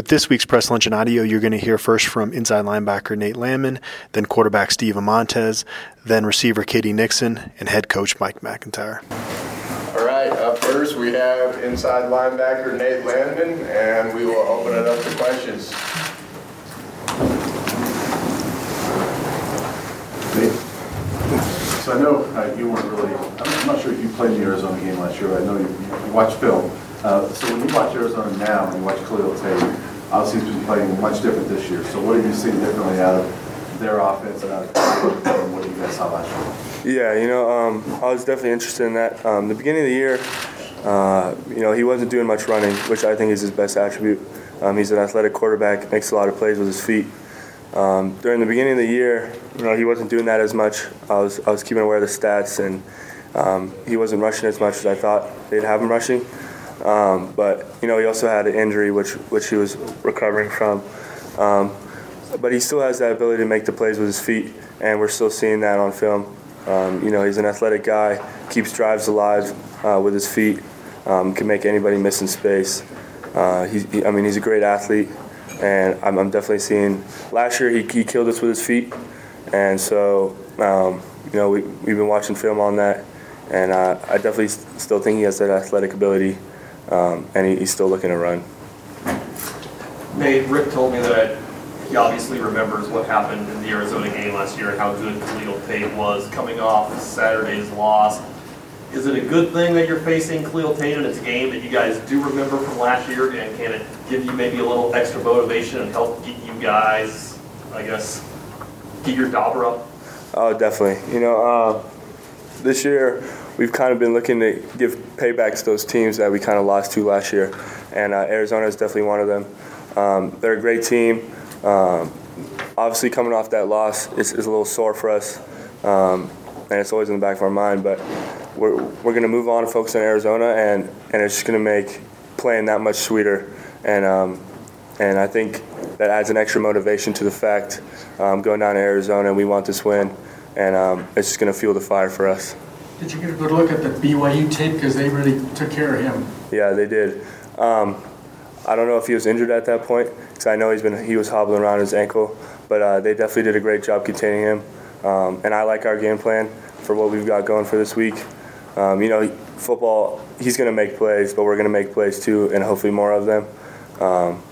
With this week's press lunch and audio, you're going to hear first from inside linebacker Nate Landman, then quarterback Steven Montez, then receiver KD Nixon, and head coach Mike MacIntyre. All right, up first we have inside linebacker Nate Landman, and we will open it up to questions. So I know uh, you weren't really, I'm not sure if you played the Arizona game last year, but I know you, you watched film. Uh, so when you watch Arizona now and you watch Khalil Tate, obviously he's been playing much different this year. So what have you seen differently out of their offense and out of and what do you guys saw last year? Yeah, you know, um, I was definitely interested in that. Um, the beginning of the year, uh, you know, he wasn't doing much running, which I think is his best attribute. Um, he's an athletic quarterback, makes a lot of plays with his feet. Um, during the beginning of the year, you know, he wasn't doing that as much. I was I was keeping aware of the stats, and um, he wasn't rushing as much as I thought they'd have him rushing. Um, but you know, he also had an injury which which he was recovering from. Um, but he still has that ability to make the plays with his feet, and we're still seeing that on film. Um, you know, he's an athletic guy, keeps drives alive uh, with his feet, um, can make anybody miss in space. Uh, he, I mean, he's a great athlete, and I'm, I'm definitely seeing. Last year, he, he, killed us with his feet, and so um, you know we, we've been watching film on that, and uh, I definitely still think he has that athletic ability um, and he, he's still looking to run. Nate, Rick told me that he obviously remembers what happened in the Arizona game last year and how good Khalil Tate was coming off Saturday's loss. Is it a good thing that you're facing Khalil Tate in its game that you guys do remember from last year, and can it give you maybe a little extra motivation and help get you guys, I guess, get your dauber up? Oh, definitely. You know, uh, this year we've kind of been looking to give paybacks to those teams that we kind of lost to last year, and uh, Arizona is definitely one of them. Um, they're a great team. Um, obviously, coming off that loss is, is a little sore for us, um, and it's always in the back of our mind. But we're, we're going to move on and focus on Arizona, and, and it's just going to make playing that much sweeter. And um, and I think that adds an extra motivation to the fact um, going down to Arizona, we want this win, and um, it's just going to fuel the fire for us. Did you get a good look at the BYU tape because they really took care of him? Yeah, they did. Um, I don't know if he was injured at that point because I know he's been he was hobbling around his ankle, but uh, they definitely did a great job containing him. Um, and I like our game plan for what we've got going for this week. Um, you know, football, he's going to make plays, but we're going to make plays too, and hopefully more of them. Um,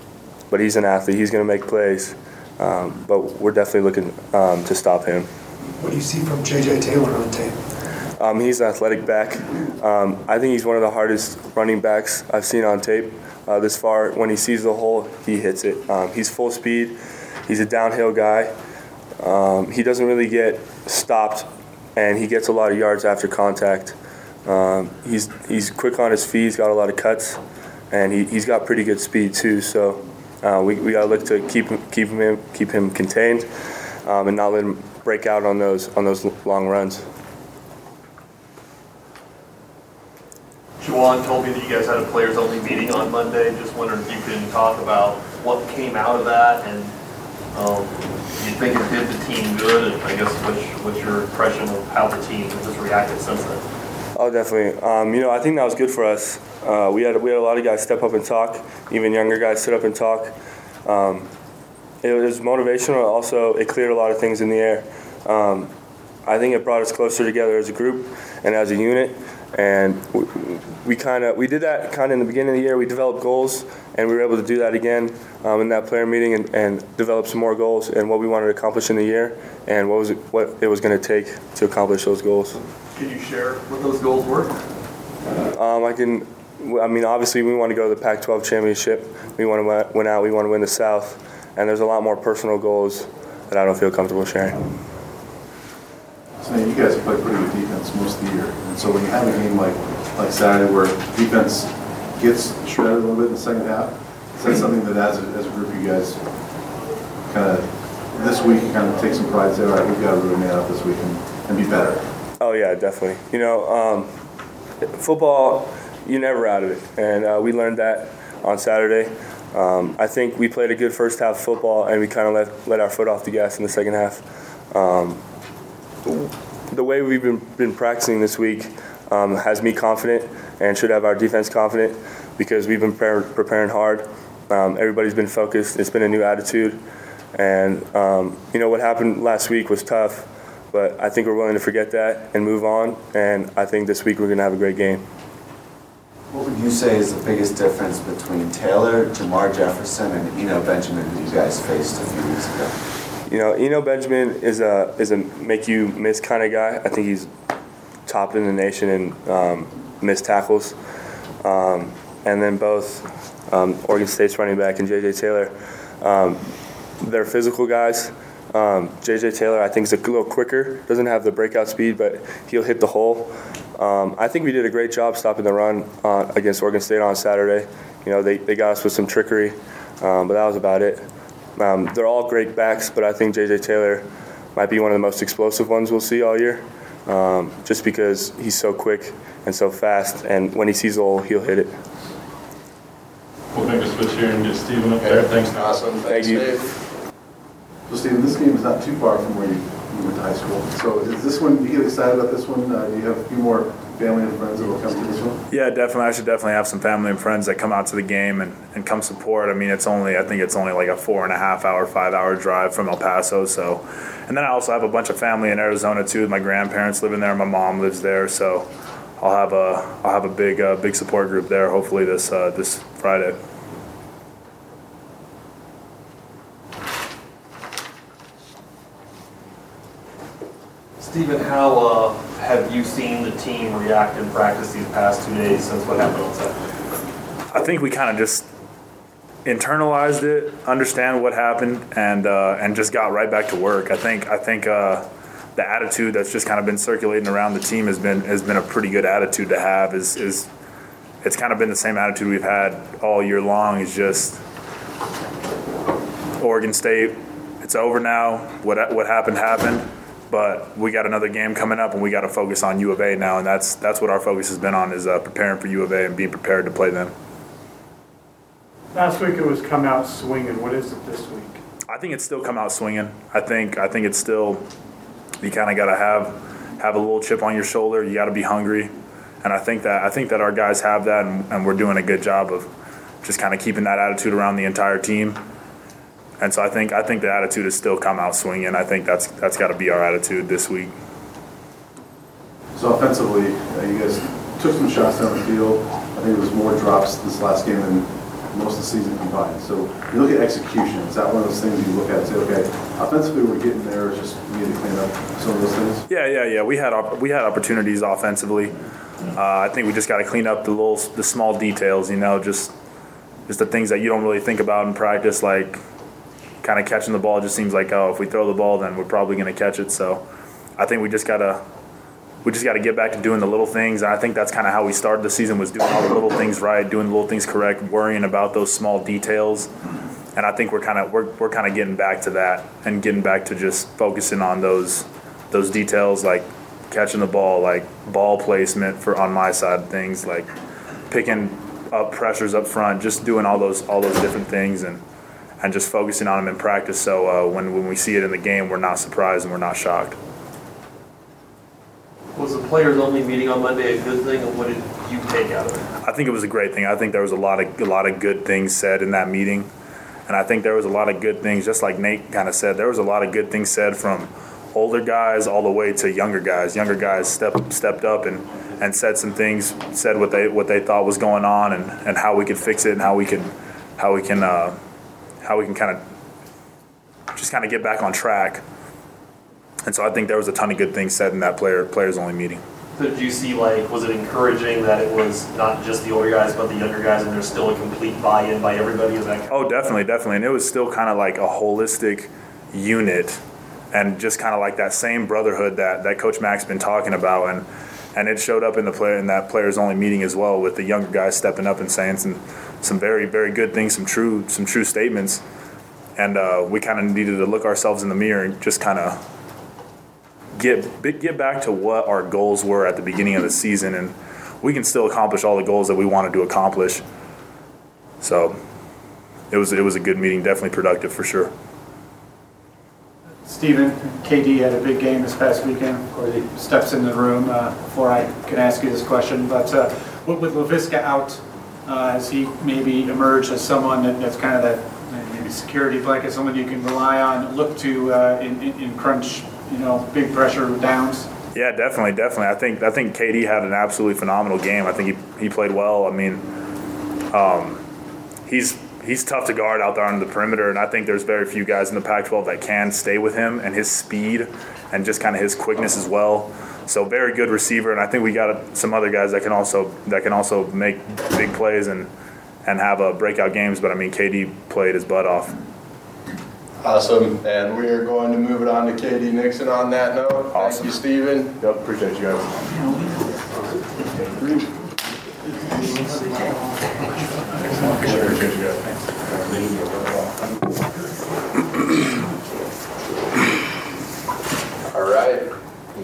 but he's an athlete; he's going to make plays. Um, but we're definitely looking um, to stop him. What do you see from J.J. Taylor on tape? Um, he's an athletic back. Um, I think he's one of the hardest running backs I've seen on tape uh, this far. When he sees the hole, he hits it. Um, he's full speed. He's a downhill guy. Um, he doesn't really get stopped, and he gets a lot of yards after contact. Um, he's he's quick on his feet. He's got a lot of cuts, and he, he's got pretty good speed too. So uh, we, we got to look to keep keep him keep him contained, um, and not let him break out on those on those long runs. Juwan told me that you guys had a players only meeting on Monday. Just wondering if you can talk about what came out of that and um, you think it did the team good? And I guess what's, what's your impression of how the team has reacted since then? Oh, definitely. Um, you know, I think that was good for us. Uh, we had we had a lot of guys step up and talk. Even younger guys sit up and talk. Um, it was motivational. Also, it cleared a lot of things in the air. Um, I think it brought us closer together as a group and as a unit and we kind of we did that kind of in the beginning of the year. We developed goals, and we were able to do that again um, in that player meeting and, and develop some more goals and what we wanted to accomplish in the year and what was it, what it was going to take to accomplish those goals. Can you share what those goals were? Um, I can. I mean, obviously, we want to go to the Pac-12 championship. We want to win out. We want to win the South, and there's a lot more personal goals that I don't feel comfortable sharing. So you guys have played pretty good defense most of the year, and so when you have a game like like Saturday where defense gets shredded a little bit in the second half, is that something that as a, as a group you guys kind of this week kind of take some pride, and say, all right, we've got to really man up this week and, and be better. Oh yeah, definitely. You know, um, football, you're never out of it, and uh, we learned that on Saturday. Um, I think we played a good first half of football, and we kind of let let our foot off the gas in the second half. Um, the way we've been, been practicing this week um, has me confident and should have our defense confident because we've been pre- preparing hard Um, everybody's been focused. It's been a new attitude, and um, you know what happened last week was tough, but I think we're willing to forget that and move on. And I think this week we're gonna have a great game. What would you say is the biggest difference between Taylor, Jermar Jefferson, and Eno Benjamin, who you guys faced a few weeks ago? You know, Eno Benjamin is a is a make you miss kind of guy. I think he's top in the nation in um, missed tackles. Um, and then both um, Oregon State's running back and JJ Taylor, um, they're physical guys. Um, JJ Taylor, I think, is a little quicker. Doesn't have the breakout speed, but he'll hit the hole. Um, I think we did a great job stopping the run uh, against Oregon State on Saturday. You know, they, they got us with some trickery, um, but that was about it. Um, they're all great backs, but I think JJ Taylor might be one of the most explosive ones we'll see all year, um, just because he's so quick and so fast, and when he sees the hole, he'll hit it. We'll make a switch here and get Steven up there. Thanks. Awesome, thanks, you. Dave. So Steven, this game is not too far from where you, you went to high school. So is this one, you get excited about this one? Uh, you have a few more family and friends that will come to this one? Yeah, definitely. I should definitely have some family and friends that come out to the game and, and come support. I mean, it's only, I think it's only like a four and a half hour, five hour drive from El Paso. So, and then I also have a bunch of family in Arizona too. My grandparents live in there. My mom lives there. So I'll have a, I'll have a big, uh, big support group there hopefully this, uh, this Friday. Steven, how uh, have you seen the team react in practice these past two days since what happened on Saturday? I think we kind of just internalized it, understand what happened, and uh, and just got right back to work. I think I think uh, the attitude that's just kind of been circulating around the team has been has been a pretty good attitude to have. Is is it's kind of been the same attitude we've had all year long. Is just Oregon State. It's over now. What what happened happened. But we got another game coming up, and we got to focus on U of A now, and that's that's what our focus has been on is uh, preparing for U of A and being prepared to play them. Last week it was come out swinging. What is it this week? I think it's still come out swinging. I think I think it's still you kind of got to have have a little chip on your shoulder. You got to be hungry, and I think that I think that our guys have that, and, and we're doing a good job of just kind of keeping that attitude around the entire team. And so I think I think the attitude has still come out swinging. I think that's that's got to be our attitude this week. So offensively, uh, you guys took some shots down the field. I think it was more drops this last game than most of the season combined. So you look at execution. Is that one of those things you look at and say, okay, offensively we're getting there, it's just we need to clean up some of those things? Yeah, yeah, yeah. We had op- we had opportunities offensively. Uh, I think we just got to clean up the little the small details. You know, just just the things that you don't really think about in practice, like kind of catching the ball. Just seems like oh, if we throw the ball, then we're probably going to catch it. So I think we just gotta we just got to get back to doing the little things. And I think that's kind of how we started the season was doing all the little things right, doing the little things correct, worrying about those small details. And I think we're kind of we're, we're kind of getting back to that and getting back to just focusing on those those details like catching the ball, like ball placement for on my side things, like picking up pressures up front, just doing all those all those different things and and just focusing on them in practice. So uh, when when we see it in the game, we're not surprised and we're not shocked. Players only meeting on Monday a good thing, and what did you take out of it? I think it was a great thing. I think there was a lot of a lot of good things said in that meeting, and I think there was a lot of good things. Just like Nate kind of said, there was a lot of good things said from older guys all the way to younger guys. Younger guys stepped stepped up and, and said some things, said what they what they thought was going on, and, and how we could fix it, and how we can how we can uh, how we can kind of just kind of get back on track. And so I think there was a ton of good things said in that player players only meeting. So did you see like was it encouraging that it was not just the older guys but the younger guys, and there's still a complete buy-in by everybody? Is that Oh, definitely, definitely. And it was still kind of like a holistic unit and just kind of like that same brotherhood that, that Coach Mack's been talking about. And, and it showed up in the player in that players only meeting as well with the younger guys stepping up and saying some, some very, very good things, some true, some true statements. And uh, we kind of needed to look ourselves in the mirror and just kind of get get back to what our goals were at the beginning of the season, and we can still accomplish all the goals that we wanted to accomplish. So it was it was a good meeting, definitely productive for sure. Steven, KD had a big game this past weekend. Course, he steps in the room uh, before I can ask you this question. But uh, with Laviska out, Uh, Has he maybe emerged as someone that- that's kind of that maybe security blanket, someone you can rely on, look to uh, in- in crunch, you know, big pressure downs? Yeah, definitely, definitely. I think I think KD had an absolutely phenomenal game. I think he, he played well. I mean, um, he's he's tough to guard out there on the perimeter, and I think there's very few guys in the Pac-12 that can stay with him and his speed and just kind of his quickness as well. So very good receiver, and I think we got some other guys that can also that can also make big plays and and have a breakout games. But I mean, KD played his butt off. Awesome, and we are going to move it on to KD Nixon on that note. Thank you, Steven. Yep, appreciate you guys. All right,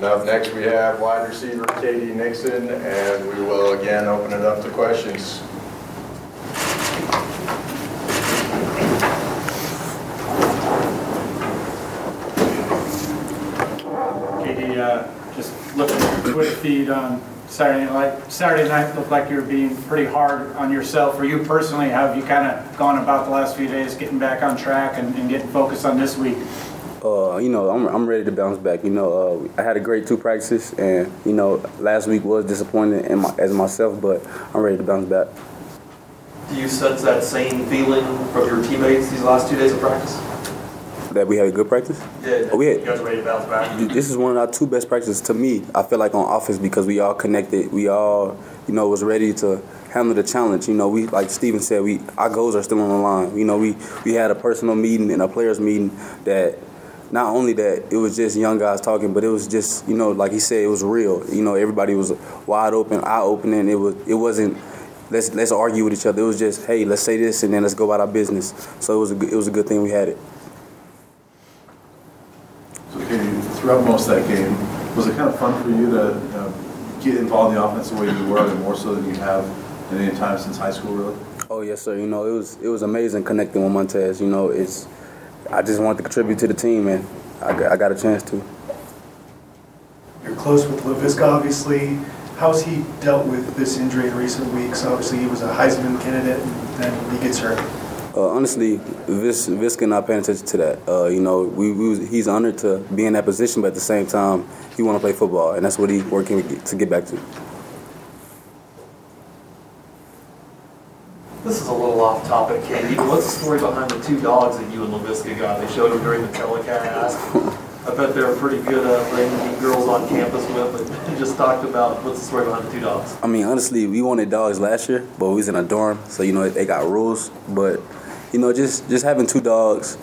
up next we have wide receiver KD Nixon, and we will again open it up to questions. KD, uh, just looking at your Twitter feed on Saturday night, Saturday night looked like you were being pretty hard on yourself. For you personally, how have you kind of gone about the last few days, getting back on track and and getting focused on this week? Uh, you know, I'm, I'm ready to bounce back. You know, uh, I had a great two practices, and you know, last week was disappointing in my, as myself, but I'm ready to bounce back. Do you sense that same feeling from your teammates these last two days of practice? That we had a good practice. Yeah, Oh, we had- you guys are ready to bounce back? This is one of our two best practices to me. I feel like on offense because we all connected. We all, you know, was ready to handle the challenge. You know, we like Steven said, we our goals are still on the line. You know, we we had a personal meeting and a players meeting that not only that it was just young guys talking, but it was just you know, like he said, it was real. You know, everybody was wide open, eye opening. It was it wasn't. Let's let's argue with each other. It was just, hey, let's say this and then let's go about our business. So it was a good, it was a good thing we had it. So KD, throughout most of that game, was it kind of fun for you to uh, get involved in the offense the way you were, and more so than you have at any time since high school, really? Oh yes, sir. You know, it was it was amazing connecting with Montez. You know, it's I just wanted to contribute to the team, and I got, I got a chance to. You're close with Laviska, obviously. How's he dealt with this injury in recent weeks? Obviously, he was a Heisman candidate, and then he gets hurt. Uh, honestly, Vis, Viska not paying attention to that. Uh, you know, we, we was, he's honored to be in that position, but at the same time, he want to play football, and that's what he working to get back to. This is a little off topic, KD, but what's the story behind the two dogs that you and Laviska got? They showed them during the telecast. I bet they were pretty good uh, bringing the girls on campus with, but you just talked about what's the story behind the two dogs? I mean, honestly, we wanted dogs last year, but we was in a dorm, so you know they got rules. But you know, just just having two dogs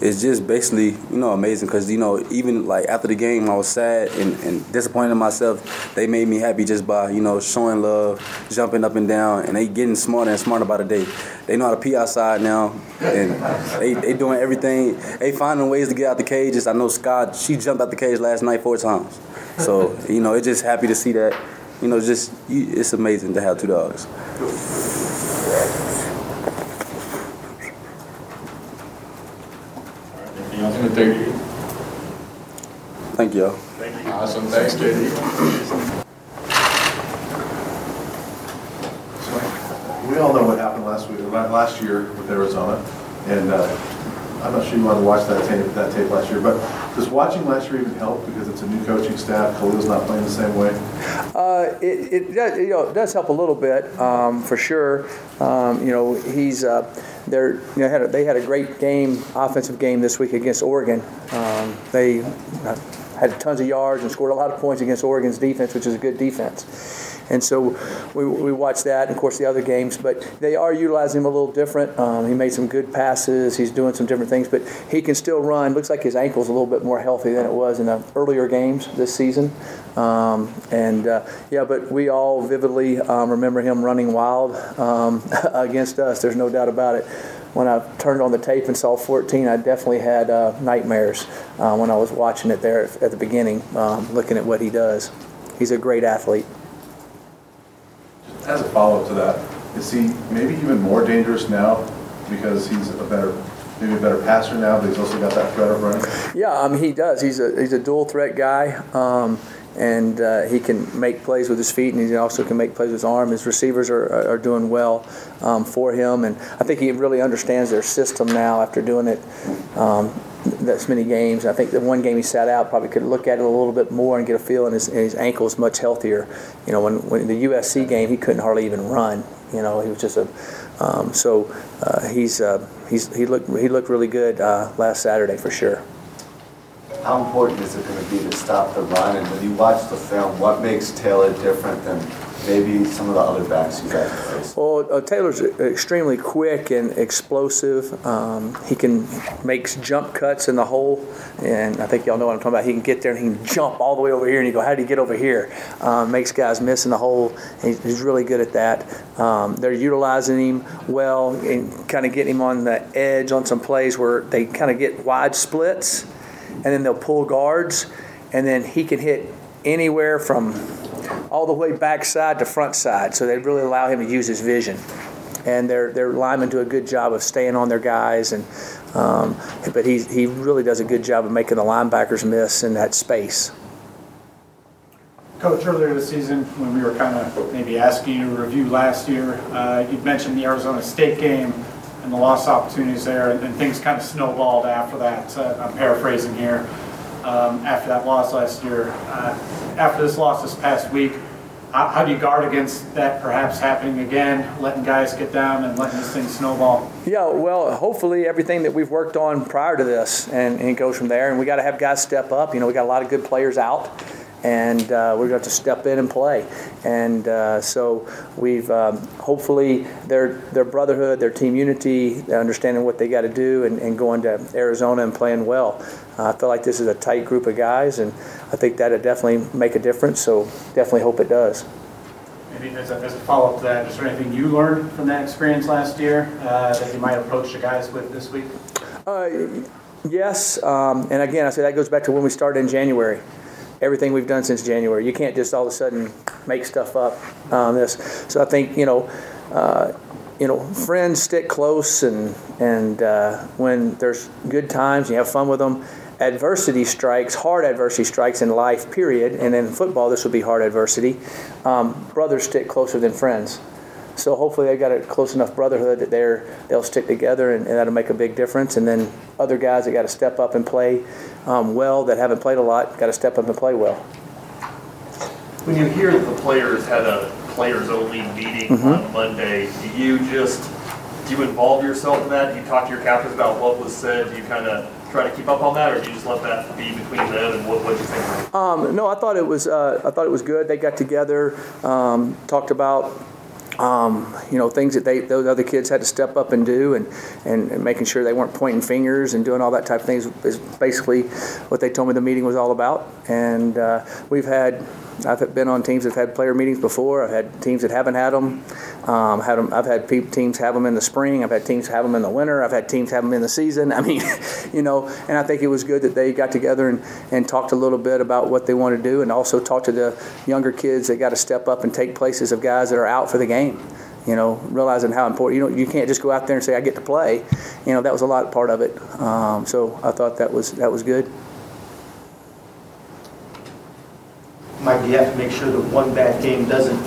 is just basically you know amazing because you know even like after the game, I was sad and, and disappointed in myself. They made me happy just by you know showing love, jumping up and down, and they getting smarter and smarter by the day. They know how to pee outside now, and they they doing everything. They finding ways to get out the cages. I know Scott, she jumped out the cage last night four times. So you know, it's just happy to see that you know, just it's amazing to have two dogs. Anything else in the third Thank y'all. Awesome, thanks, KD. We all know what happened last week, last year with Arizona, and uh, I'm not sure you wanted to watch that tape, that tape last year, but does watching last year even help because it's a new coaching staff, Khalil's not playing the same way? Uh, it, it, does, you know, it does help a little bit, um, for sure. Um, you know, he's uh, they're, you know, had a, they had a great game, offensive game this week against Oregon. Um, they uh, had tons of yards and scored a lot of points against Oregon's defense, which is a good defense. And so we, we watched that, and of course the other games. But they are utilizing him a little different. Um, he made some good passes. He's doing some different things, but he can still run. Looks like his ankle's a little bit more healthy than it was in the earlier games this season. Um, and uh, yeah, but we all vividly um, remember him running wild um, against us. There's no doubt about it. When I turned on the tape and saw 14, I definitely had uh, nightmares uh, when I was watching it there at the beginning, um, looking at what he does. He's a great athlete. As a follow-up to that, is he maybe even more dangerous now because he's a better, maybe a better passer now, but he's also got that threat of running? Yeah, um, he does. He's a he's a dual threat guy. Um, and uh, he can make plays with his feet, and he also can make plays with his arm. His receivers are, are, doing well um, for him, and I think he really understands their system now after doing it um, this many games. I think the one game he sat out probably could look at it a little bit more and get a feel, and his, and his ankle is much healthier. You know, when, when the USC game, he couldn't hardly even run. You know, he was just a um, so uh, he's uh, he's he looked he looked really good uh, last Saturday for sure. How important is it going to be to stop the run? And when you watch the film, what makes Taylor different than maybe some of the other backs you guys face? Well, uh, Taylor's extremely quick and explosive. Um, he can makes jump cuts in the hole, and I think y'all know what I'm talking about. He can get there and he can jump all the way over here, and you go, "How did he get over here?" Um, makes guys miss in the hole. He's, he's really good at that. Um, they're utilizing him well and kind of getting him on the edge on some plays where they kind of get wide splits, and then they'll pull guards, and then he can hit anywhere from all the way backside to front side. So they really allow him to use his vision. And their their linemen do a good job of staying on their guys, and um, but he he really does a good job of making the linebackers miss in that space. Coach, earlier this season, when we were kind of maybe asking you to review last year, uh, you mentioned the Arizona State game and the lost opportunities there, and, and things kind of snowballed after that. Uh, I'm paraphrasing here. Um, after that loss last year, uh, after this loss this past week, how, how, do you guard against that perhaps happening again, letting guys get down and letting this thing snowball? Yeah, well, hopefully everything that we've worked on prior to this, and, and it goes from there. And we got to have guys step up. You know, we got a lot of good players out and uh, we're going to have to step in and play. And uh, so we've um, hopefully their their brotherhood, their team unity, understanding what they got to do, and, and, going to Arizona and playing well. Uh, I feel like this is a tight group of guys, and I think that'll definitely make a difference. So definitely hope it does. Maybe as a, as a follow-up to that, is there anything you learned from that experience last year uh, that you might approach the guys with this week? Uh, yes, um, and again, I say that goes back to when we started in January everything we've done since January. You can't just all of a sudden make stuff up on this. So I think you know, uh, you know, friends stick close, and and uh, when there's good times, you have fun with them. Adversity strikes, hard adversity strikes in life, period. And in football, this would be hard adversity. Um, brothers stick closer than friends. So hopefully they got a close enough brotherhood that they're they'll stick together and, and that'll make a big difference. And then other guys that got to step up and play um, well that haven't played a lot got to step up and play well. When you hear that the players had a players only meeting mm-hmm. on Monday, do you just do you involve yourself in that? Do you talk to your captains about what was said? Do you kind of try to keep up on that, or do you just let that be between them? And what what you think? Um, no, I thought it was uh, I thought it was good. They got together, um, talked about um, you know, things that they those other kids had to step up and do, and, and, and, making sure they weren't pointing fingers and doing all that type of things is basically what they told me the meeting was all about. And uh, we've had I've been on teams that have had player meetings before. I've had teams that haven't had them. Um, had them I've had teams have them in the spring. I've had teams have them in the winter. I've had teams have them in the season. I mean, you know, and I think it was good that they got together and, and talked a little bit about what they want to do, and also talked to the younger kids that got to step up and take places of guys that are out for the game you know, realizing how important. You know, you can't just go out there and say I get to play. You know, that was a lot part of it. Um, so I thought that was that was good. Mike, you have to make sure that one bad game doesn't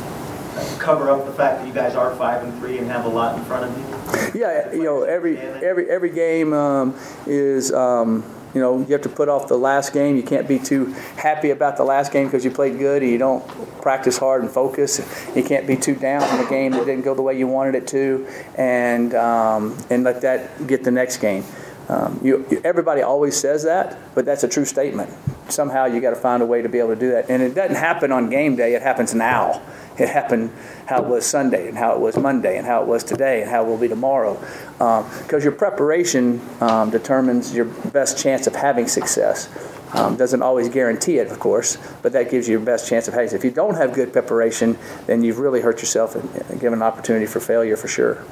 cover up the fact that you guys are five and three and have a lot in front of you? Yeah, you know, every every every game um, is. Um, you know, you have to put off the last game. You can't be too happy about the last game because you played good and you don't practice hard and focus. You can't be too down on a game that didn't go the way you wanted it to, and um, and let that get the next game. Um, you, everybody always says that, but that's a true statement. Somehow you got to find a way to be able to do that, and it doesn't happen on game day. It happens now. It happened how it was Sunday, and how it was Monday, and how it was today, and how it will be tomorrow. Because um, your preparation um, determines your best chance of having success. Um, doesn't always guarantee it, of course, but that gives you your best chance of having. If you don't have good preparation, then you've really hurt yourself and, given an opportunity for failure for sure.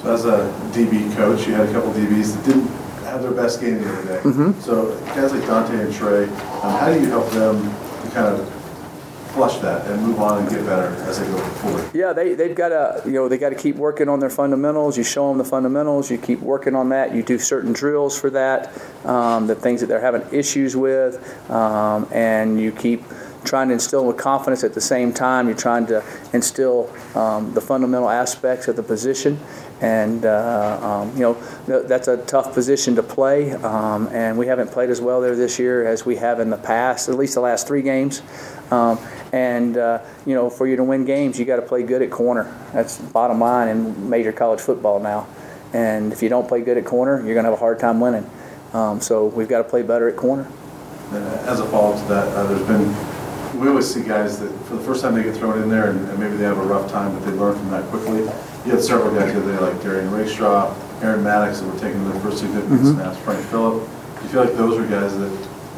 So as a DB coach, you had a couple DBs that didn't have their best game the other day. Mm-hmm. So guys like Dante and Trey, um, how do you help them to kind of flush that and move on and get better as they go forward? Yeah, they, they've got to, you know, they got to keep working on their fundamentals. You show them the fundamentals, you keep working on that. You do certain drills for that, um, the things that they're having issues with, um, and you keep trying to instill with confidence at the same time. You're trying to instill um, the fundamental aspects of the position. And, uh, um, you know, th- that's a tough position to play. Um, and we haven't played as well there this year as we have in the past, at least the last three games. Um, and, uh, you know, for you to win games, you got to play good at corner. That's bottom line in major college football now. And if you don't play good at corner, you're going to have a hard time winning. Um, so we've got to play better at corner. And as a follow-up to that, uh, there's been, we always see guys that for the first time they get thrown in there and and maybe they have a rough time, but they learn from that quickly. You had several guys the other day like Darian Rakestraw, Aaron Maddox that were taking their first significant Mhm. snaps, Frank Phillip. Do you feel like those are guys that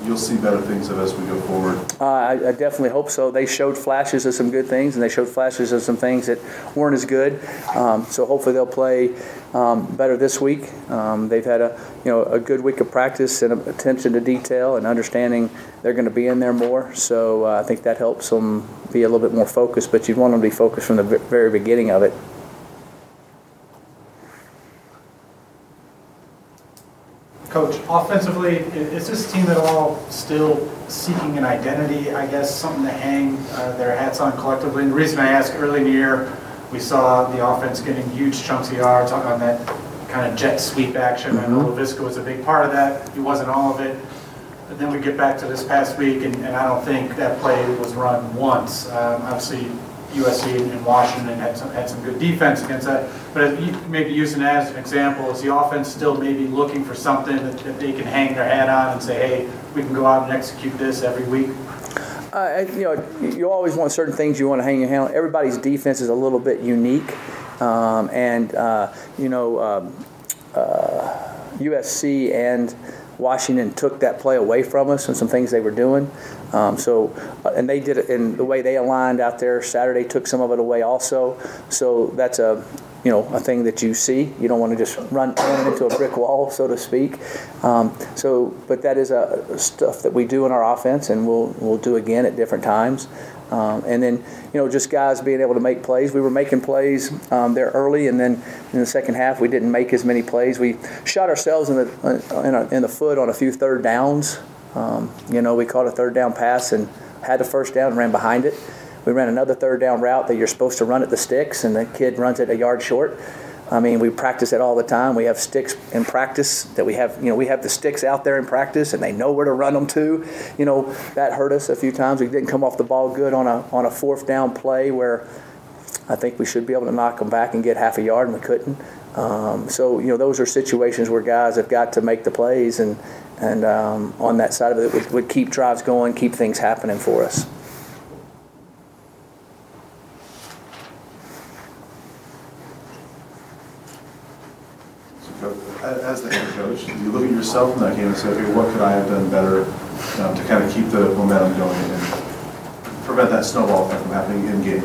you'll see better things of as we go forward? Uh, I, I definitely hope so. They showed flashes of some good things, and they showed flashes of some things that weren't as good. Um, so hopefully they'll play um, better this week. Um, they've had a you know a good week of practice and attention to detail and understanding they're going to be in there more. So uh, I think that helps them be a little bit more focused. But you'd want them to be focused from the ve- very beginning of it. Coach, offensively, is this team at all still seeking an identity, I guess, something to hang uh, their hats on collectively? And the reason I ask, early in the year, we saw the offense getting huge chunks of yards on that kind of jet sweep action. I know Laviska was a big part of that, he wasn't all of it. But then we get back to this past week, and and I don't think that play was run once. Um, Obviously, USC and Washington had some, had some good defense against that. But as maybe using that as an example, is the offense still maybe looking for something that that they can hang their hat on and say, hey, we can go out and execute this every week? Uh, you know, you always want certain things you want to hang your hand on. Everybody's defense is a little bit unique, um, and uh, you know, um, uh, USC and Washington took that play away from us and some things they were doing. Um, so, uh, and they did it in the way they aligned out there. Saturday took some of it away also. So that's a you know a thing that you see. You don't want to just run, into a brick wall, so to speak. Um, so, but that is a stuff that we do in our offense, and we'll we'll do again at different times. Um, and then, you know, just guys being able to make plays. We were making plays um, there early, and then in the second half, we didn't make as many plays. We shot ourselves in the in, a, in the foot on a few third downs. Um, you know, we caught a third down pass and had the first down and ran behind it. We ran another third down route that you're supposed to run at the sticks, and the kid runs it a yard short. I mean, we practice it all the time. We have sticks in practice that we have, you know, we have the sticks out there in practice and they know where to run them to. You know, that hurt us a few times. We didn't come off the ball good on a, on a fourth down play where I think we should be able to knock them back and get half a yard and we couldn't. Um, so, you know, those are situations where guys have got to make the plays and, and um, on that side of it would, would keep drives going, keep things happening for us. As the head coach, at in that game and say, okay, what could I have done better um, to kind of keep the momentum going and prevent that snowball effect from happening in game?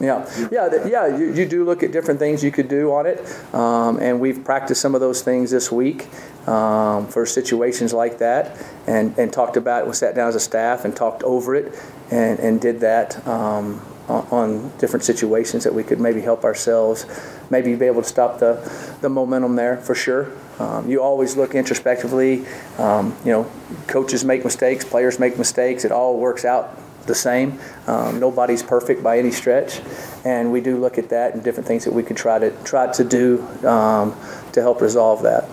Yeah, yeah, yeah. You, you do look at different things you could do on it, um, and we've practiced some of those things this week um, for situations like that, and and talked about it. We sat down as a staff and talked over it, and and did that um, on, on different situations that we could maybe help ourselves, maybe be able to stop the the momentum there for sure. Um, you always look introspectively. Um, you know, coaches make mistakes, players make mistakes. It all works out the same. Um, nobody's perfect by any stretch, and we do look at that and different things that we could try to try to do um, to help resolve that.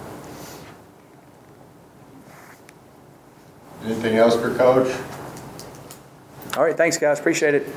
Anything else for Coach? All right, thanks, guys. Appreciate it.